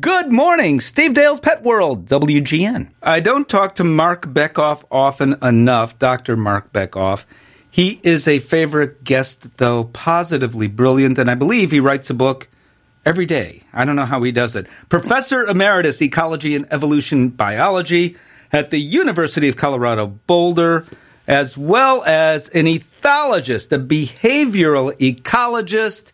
Good morning, Steve Dale's Pet World, WGN. I don't talk to Marc Bekoff often enough, Dr. Marc Bekoff. He is a favorite guest, though positively brilliant, and I believe he writes a book every day. I don't know how he does it. Professor Emeritus Ecology and Evolution Biology at the University of Colorado Boulder, as well as an ethologist, a behavioral ecologist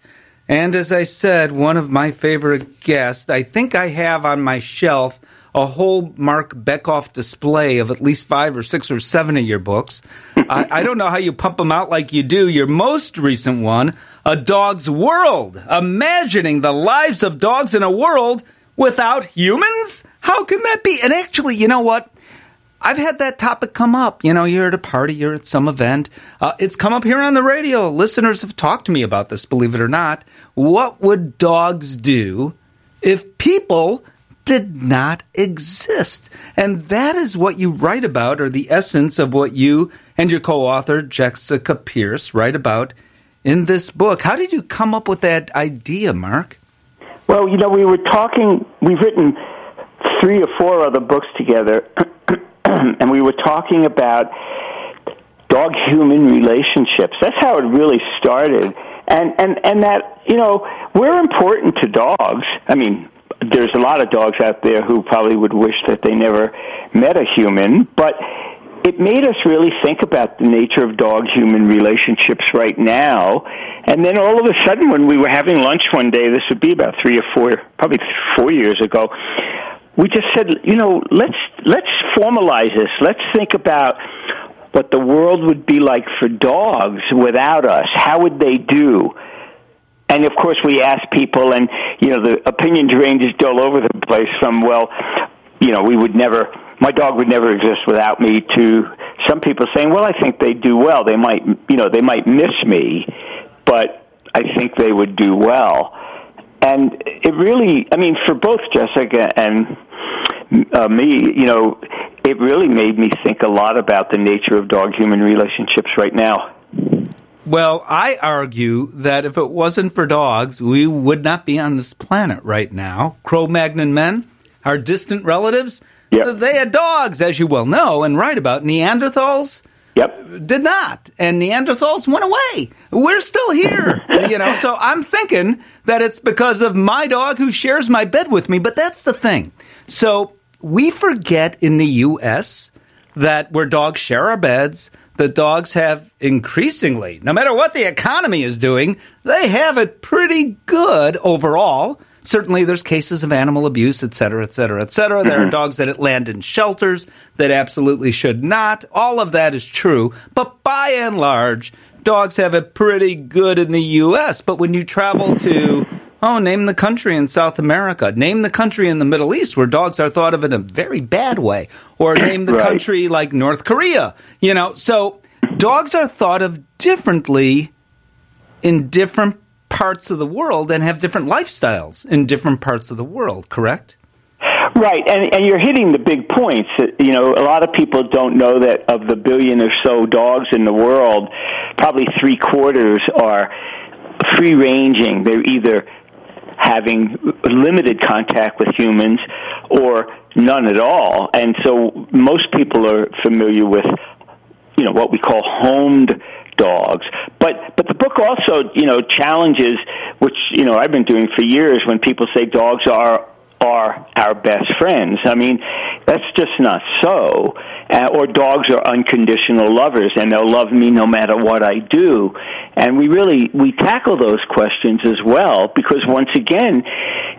and as I said, one of my favorite guests, I think I have on my shelf a whole Marc Bekoff display of at least five or six or seven of your books. I, I, don't know how you pump them out like you do. Your most recent one, A Dog's World, imagining the lives of dogs in a world without humans? How can that be? And actually, you know what? I've had that topic come up. You know, you're at a party, you're at some event. Uh, it's come up here on the radio. Listeners have talked to me about this, believe it or not. What would dogs do if people did not exist? And that is what you write about, or the essence of what you and your co author, Jessica Pierce, write about in this book. How did you come up with that idea, Marc? Well, you know, we were talking, we've written three or four other books together. and we were talking about dog human relationships. That's how it really started. And and and that, you know, we're important to dogs. I mean, there's a lot of dogs out there who probably would wish that they never met a human, but it made us really think about the nature of dog human relationships right now. And then all of a sudden, when we were having lunch one day, this would be about three or four, probably four years ago, we just said, you know, let's let's formalize this. Let's think about what the world would be like for dogs without us. How would they do? And of course, we asked people, and you know, the opinions ranged all over the place. From well, you know, we would never, my dog would never exist without me. To some people saying, well, I think they do well. They might, you know, they might miss me, but I think they would do well. And it really, I mean, for both Jessica and uh, me, you know, it really made me think a lot about the nature of dog human relationships right now. Well, I argue that if it wasn't for dogs, we would not be on this planet right now. Cro Magnon men, our distant relatives, yep. they had dogs, as you well know and write about. Neanderthals, Yep. Did not. And Neanderthals went away. We're still here. you know, so I'm thinking that it's because of my dog who shares my bed with me, but that's the thing. So we forget in the US that where dogs share our beds, the dogs have increasingly, no matter what the economy is doing, they have it pretty good overall. Certainly, there's cases of animal abuse, et cetera, et cetera, et cetera. There are mm-hmm. dogs that land in shelters that absolutely should not. All of that is true. But by and large, dogs have it pretty good in the U.S. But when you travel to Oh, name the country in South America. Name the country in the Middle East where dogs are thought of in a very bad way. Or name the right. country like North Korea. You know, so dogs are thought of differently in different parts of the world and have different lifestyles in different parts of the world, correct? Right, and and you're hitting the big points. You know, a lot of people don't know that of the billion or so dogs in the world, probably three quarters are free ranging. They're either having limited contact with humans or none at all. And so most people are familiar with you know what we call homed dogs. But but the book also, you know, challenges which, you know, I've been doing for years when people say dogs are are our best friends. I mean, that's just not so. Uh, or dogs are unconditional lovers and they'll love me no matter what I do. And we really we tackle those questions as well because once again,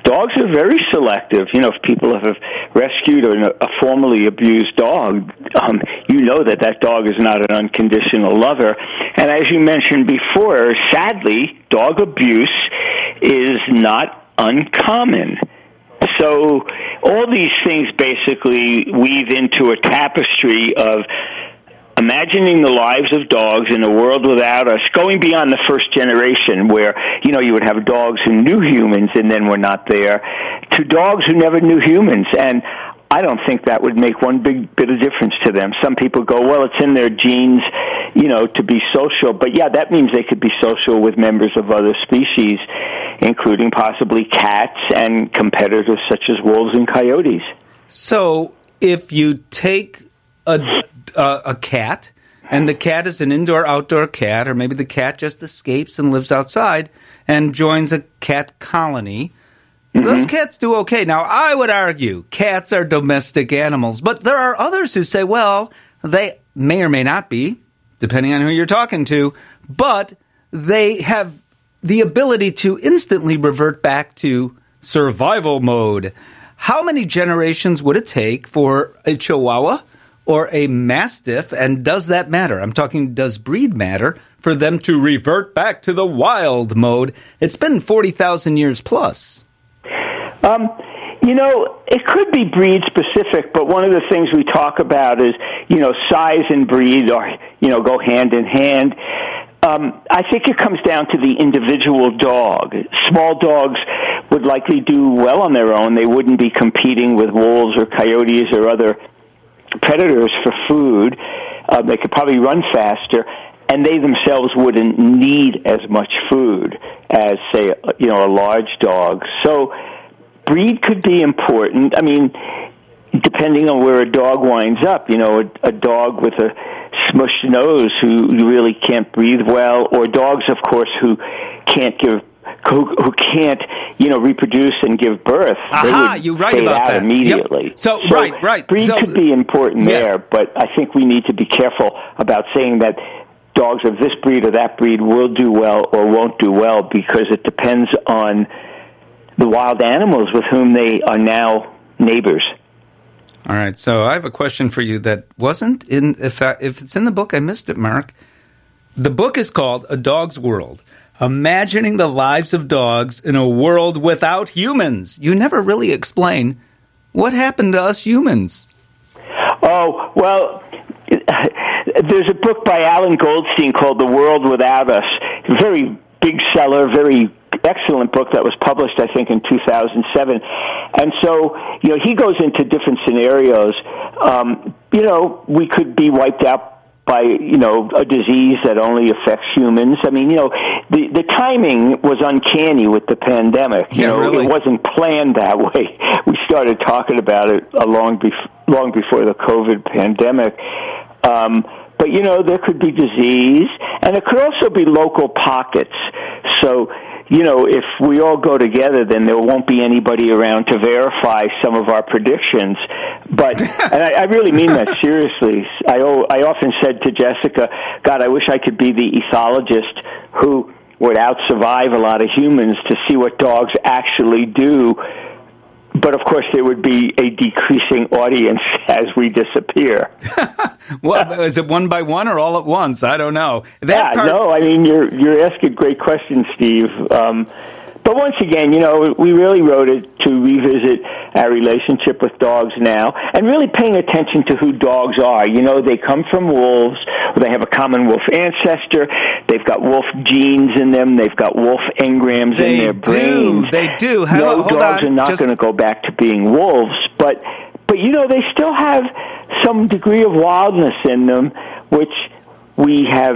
dogs are very selective. You know, if people have rescued a, a formerly abused dog, um, you know that that dog is not an unconditional lover. And as you mentioned before, sadly, dog abuse is not uncommon. So all these things basically weave into a tapestry of imagining the lives of dogs in a world without us, going beyond the first generation where, you know, you would have dogs who knew humans and then were not there, to dogs who never knew humans. And I don't think that would make one big bit of difference to them. Some people go, well, it's in their genes, you know, to be social. But yeah, that means they could be social with members of other species. Including possibly cats and competitors such as wolves and coyotes. So, if you take a, a, a cat, and the cat is an indoor outdoor cat, or maybe the cat just escapes and lives outside and joins a cat colony. Mm-hmm. Those cats do okay. Now, I would argue cats are domestic animals, but there are others who say, well, they may or may not be, depending on who you're talking to, but they have the ability to instantly revert back to survival mode. How many generations would it take for a chihuahua or a mastiff? And does that matter? I'm talking, does breed matter for them to revert back to the wild mode? It's been 40,000 years plus. Um, you know, it could be breed specific, but one of the things we talk about is, you know, size and breed are, you know, go hand in hand. Um, I think it comes down to the individual dog. Small dogs would likely do well on their own. They wouldn't be competing with wolves or coyotes or other predators for food. Uh, they could probably run faster, and they themselves wouldn't need as much food as, say, you know, a large dog. So, breed could be important. I mean, depending on where a dog winds up, you know, a, a dog with a smushed nose who really can't breathe well, or dogs, of course, who can't give who, who can't, you know, reproduce and give birth. Aha, you right about that immediately. Yep. So, so, right, right. Breed so, could be important yes. there, but I think we need to be careful about saying that dogs of this breed or that breed will do well or won't do well because it depends on the wild animals with whom they are now neighbors. All right. So I have a question for you that wasn't in. If I, if it's in the book, I missed it, Marc. The book is called A Dog's World imagining the lives of dogs in a world without humans. You never really explain what happened to us humans. Oh, well, there's a book by Alan Goldstein called The World Without Us. Very big seller, very excellent book that was published, I think, in 2007. And so, you know, he goes into different scenarios. Um, you know, we could be wiped out by you know a disease that only affects humans. I mean, you know, the the timing was uncanny with the pandemic. You yeah, know, really. it wasn't planned that way. We started talking about it a long bef- long before the COVID pandemic. Um, but you know, there could be disease, and it could also be local pockets. So you know, if we all go together, then there won't be anybody around to verify some of our predictions. But, and I, I really mean that seriously. I, I often said to Jessica, God, I wish I could be the ethologist who would out survive a lot of humans to see what dogs actually do but of course there would be a decreasing audience as we disappear. well, is it one by one or all at once? I don't know. That yeah, part- no, I mean you're you're asking great questions, Steve. Um, but once again, you know, we really wrote it to revisit our relationship with dogs now and really paying attention to who dogs are. You know, they come from wolves, they have a common wolf ancestor, they've got wolf genes in them, they've got wolf engrams they in their do, brains. They do. no, hold dogs on. are not Just... going to go back to being wolves, but but you know, they still have some degree of wildness in them which we have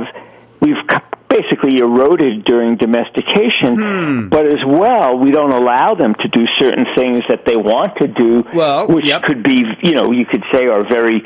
we've basically eroded during domestication, hmm. but as well, we don't allow them to do certain things that they want to do, well, which yep. could be, you know, you could say are very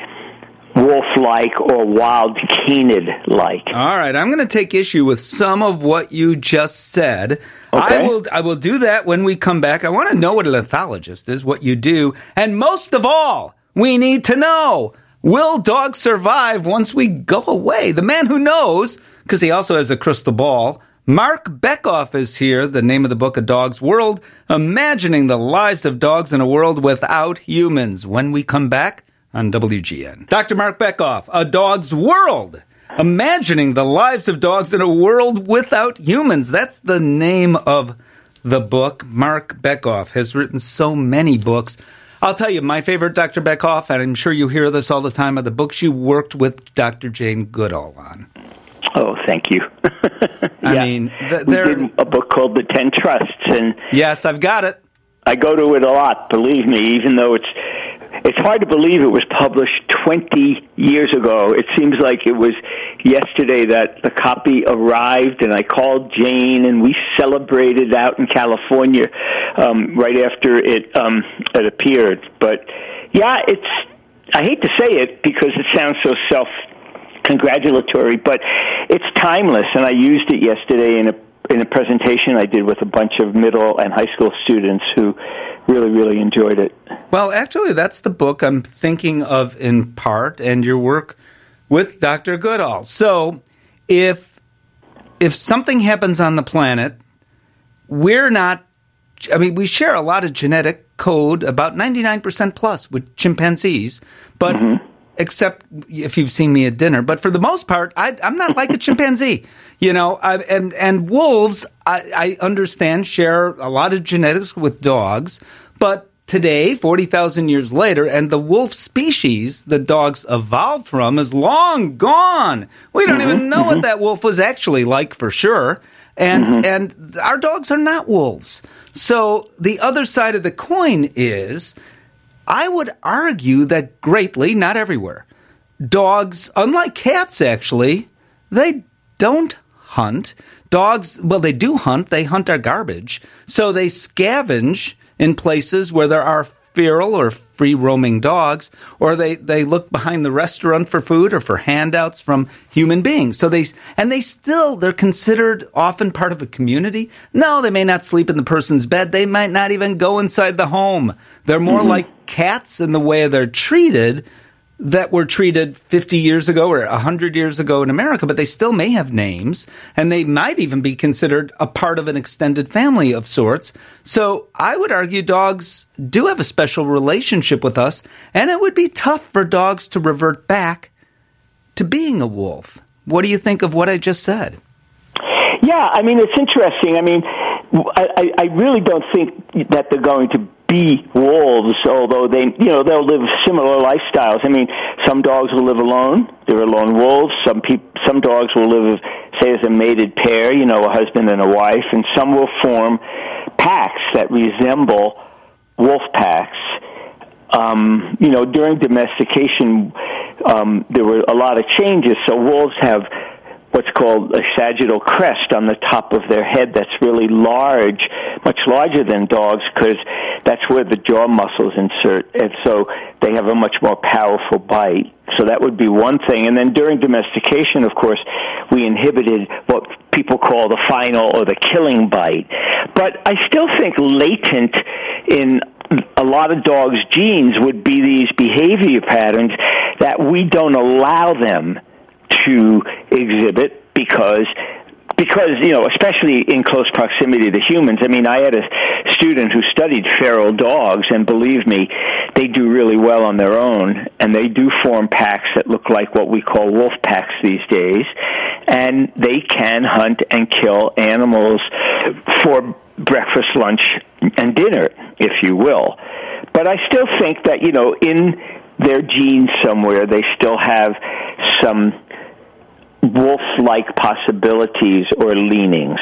wolf-like or wild canid-like. All right, I'm going to take issue with some of what you just said. Okay. I will I will do that when we come back. I want to know what an ethologist is, what you do, and most of all, we need to know Will dogs survive once we go away? The man who knows, because he also has a crystal ball. Marc Bekoff is here, the name of the book, A Dog's World, imagining the lives of dogs in a world without humans. When we come back on WGN. Dr. Marc Bekoff, A Dog's World, imagining the lives of dogs in a world without humans. That's the name of the book. Marc Bekoff has written so many books. I'll tell you, my favorite Dr. Bekoff, and I'm sure you hear this all the time, are the books you worked with Dr. Jane Goodall on. Oh, thank you. I yeah. mean, th- we did a book called The Ten Trusts, and yes, I've got it. I go to it a lot. Believe me, even though it's it's hard to believe it was published 20 years ago. It seems like it was yesterday that the copy arrived, and I called Jane, and we celebrated out in California um, right after it um, it appeared. But yeah, it's I hate to say it because it sounds so self congratulatory, but it's timeless, and I used it yesterday in a in a presentation I did with a bunch of middle and high school students who really, really enjoyed it. Well, actually, that's the book I'm thinking of in part, and your work with Dr. Goodall. So, if if something happens on the planet, we're not. I mean, we share a lot of genetic code, about 99% plus with chimpanzees, but mm-hmm except if you've seen me at dinner. But for the most part, I, am not like a chimpanzee, you know. I, and and wolves, I, I understand, share a lot of genetics with dogs, but today, 40,000 years later, and the wolf species the dogs evolved from is long gone. We don't mm-hmm, even know mm-hmm. what that wolf was actually like for sure. And, mm-hmm. and our dogs are not wolves. So the other side of the coin is I would argue that greatly, not everywhere. Dogs, unlike cats actually, they don't hunt. Dogs, well, they do hunt. They hunt our garbage. So they scavenge in places where there are feral or free roaming dogs, or they, they look behind the restaurant for food or for handouts from human beings. So they, and they still, they're considered often part of a community. No, they may not sleep in the person's bed. They might not even go inside the home. They're more mm-hmm. like cats in the way they're treated that were treated 50 years ago or 100 years ago in America, but they still may have names and they might even be considered a part of an extended family of sorts. So I would argue dogs do have a special relationship with us and it would be tough for dogs to revert back to being a wolf. What do you think of what I just said? Yeah, I mean, it's interesting. I mean, I, I really don't think that they're going to be wolves, although they, you know, they'll live similar lifestyles. I mean, some dogs will live alone; they're lone wolves. Some people, some dogs will live, say, as a mated pair, you know, a husband and a wife, and some will form packs that resemble wolf packs. Um, you know, during domestication, um, there were a lot of changes. So wolves have what's called a sagittal crest on the top of their head that's really large, much larger than dogs because that's where the jaw muscles insert. And so they have a much more powerful bite. So that would be one thing. And then during domestication, of course, we inhibited what people call the final or the killing bite. But I still think latent in a lot of dogs' genes would be these behavior patterns that we don't allow them to exhibit because because you know especially in close proximity to humans. I mean i had a student who studied feral dogs and believe me they do really well on their own and they do form packs that look like what we call wolf packs these days. And they can hunt and kill animals for breakfast lunch and dinner if you will. But i still think that you know in their genes somewhere they still have some wolf like possibilities or leanings.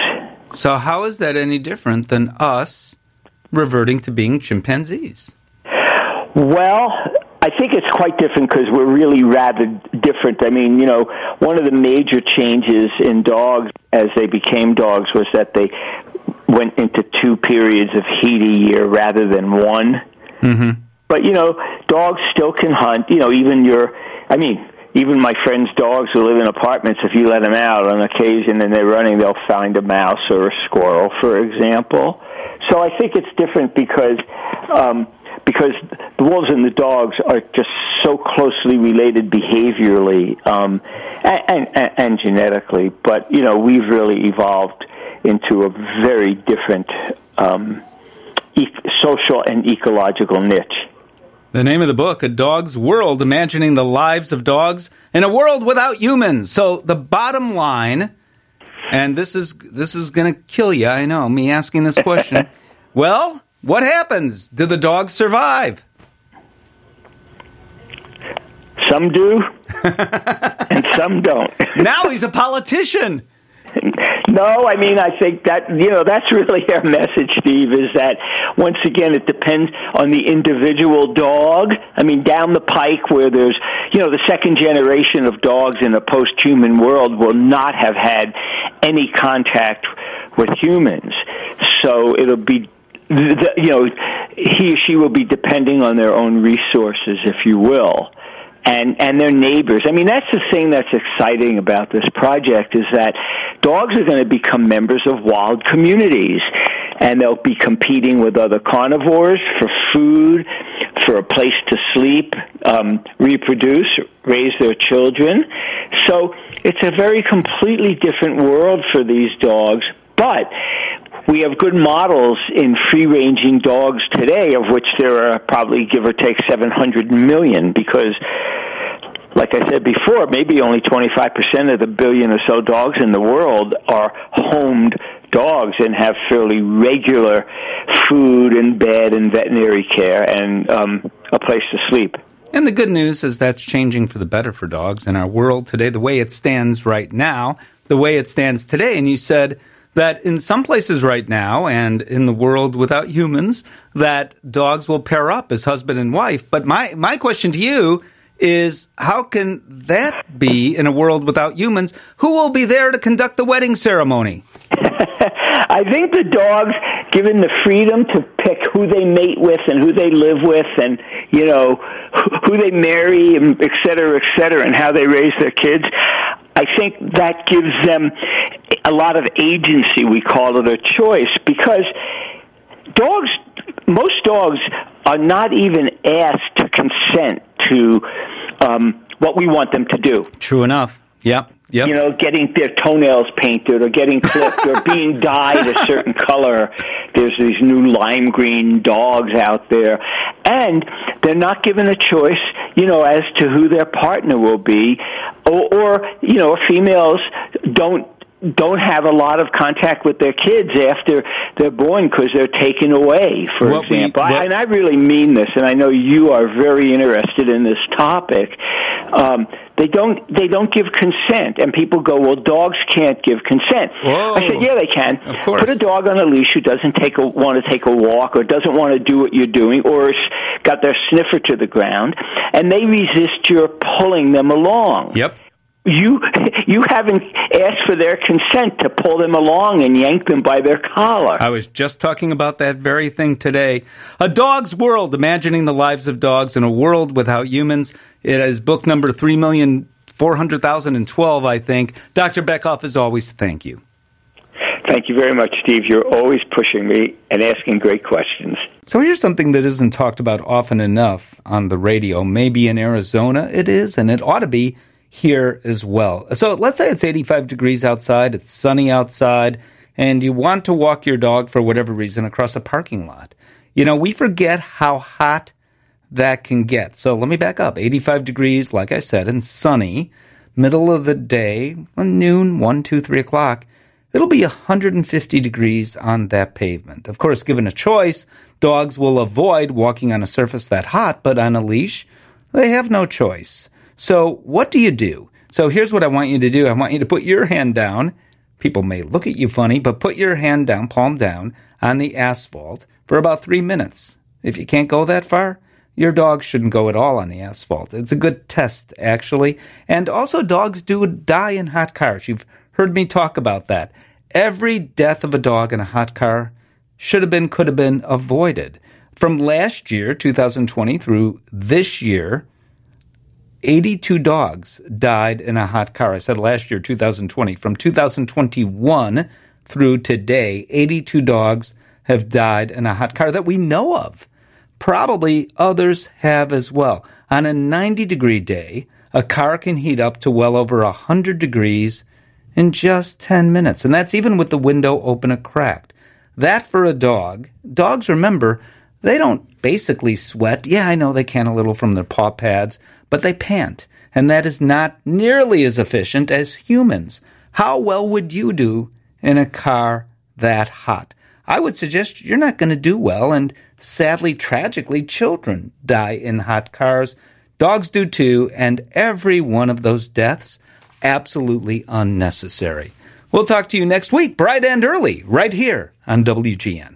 So, how is that any different than us reverting to being chimpanzees? Well, I think it's quite different because we're really rather different. I mean, you know, one of the major changes in dogs as they became dogs was that they went into two periods of heat a year rather than one. Mm-hmm. But, you know, dogs still can hunt. You know, even your, I mean, even my friends' dogs who live in apartments, if you let them out on occasion and they're running, they'll find a mouse or a squirrel, for example. So I think it's different because um, because the wolves and the dogs are just so closely related behaviorally um, and, and, and genetically. But you know, we've really evolved into a very different um, e- social and ecological niche. The name of the book, A Dog's World, imagining the lives of dogs in a world without humans. So the bottom line, and this is this is going to kill you, I know, me asking this question. well, what happens? Do the dogs survive? Some do, and some don't. now he's a politician. no, I mean, I think that, you know, that's really our message, Steve, is that once again, it depends on the individual dog. I mean, down the pike where there's, you know, the second generation of dogs in a post human world will not have had any contact with humans. So it'll be you know, he or she will be depending on their own resources, if you will, and and their neighbors. I mean, that's the thing that's exciting about this project is that dogs are going to become members of wild communities, and they'll be competing with other carnivores for food, for a place to sleep, um, reproduce, raise their children. So it's a very completely different world for these dogs. But we have good models in free ranging dogs today, of which there are probably give or take 700 million, because, like I said before, maybe only 25% of the billion or so dogs in the world are homed dogs and have fairly regular food and bed and veterinary care and um, a place to sleep. And the good news is that's changing for the better for dogs in our world today, the way it stands right now, the way it stands today. And you said, that in some places right now and in the world without humans that dogs will pair up as husband and wife. But my, my question to you is how can that be in a world without humans? Who will be there to conduct the wedding ceremony? I think the dogs, given the freedom to pick who they mate with and who they live with and, you know, who they marry, and et cetera, et cetera, and how they raise their kids, I think that gives them a lot of agency, we call it a choice, because dogs, most dogs are not even asked to consent to um, what we want them to do. True enough. Yep. Yep. You know, getting their toenails painted or getting clipped or being dyed a certain color. There's these new lime green dogs out there. And they're not given a choice, you know, as to who their partner will be. Or, or you know, females don't don't have a lot of contact with their kids after they're born because they're taken away, for what example. We, what, and I really mean this, and I know you are very interested in this topic. Um, they don't they don't give consent, and people go, "Well, dogs can't give consent." Whoa. I said, "Yeah, they can. Of course. Put a dog on a leash who doesn't take a, want to take a walk, or doesn't want to do what you're doing, or has got their sniffer to the ground, and they resist your pulling them along." Yep you you haven't asked for their consent to pull them along and yank them by their collar. I was just talking about that very thing today. A Dog's World, imagining the lives of dogs in a world without humans. It is book number three million four hundred thousand and twelve, I think. Dr. Bekoff, as always, thank you. Thank you very much, Steve. You're always pushing me and asking great questions. So here's something that isn't talked about often enough on the radio. Maybe in Arizona it is, and it ought to be here as well. So let's say it's 85 degrees outside, it's sunny outside, and you want to walk your dog for whatever reason across a parking lot. You know, we forget how hot that can get. So let me back up. 85 degrees, like I said, and sunny, middle of the day, noon, 1, 2, 3 o'clock. It'll be 150 degrees on that pavement. Of course, given a choice, dogs will avoid walking on a surface that hot, but on a leash, they have no choice. So what do you do? So here's what I want you to do. I want you to put your hand down. People may look at you funny, but put your hand down, palm down, on the asphalt for about three minutes. If you can't go that far, your dog shouldn't go at all on the asphalt. It's a good test, actually. And also, dogs do die in hot cars. You've heard me talk about that. Every death of a dog in a hot car should have been, could have been avoided. From last year, 2020, through this year, 82 dogs died in a hot car. I said last year, 2020. From 2021 through today, 82 dogs have died in a hot car that we know of. Probably others have as well. On a 90 degree day, a car can heat up to well over 100 degrees in just 10 minutes. And that's even with the window open a cracked. That for a dog, dogs remember, they don't basically sweat. Yeah, I know they can a little from their paw pads, but they pant, and that is not nearly as efficient as humans. How well would you do in a car that hot? I would suggest you're not going to do well, and sadly, tragically, children die in hot cars. Dogs do too, and every one of those deaths absolutely unnecessary. We'll talk to you next week, bright and early, right here on WGN.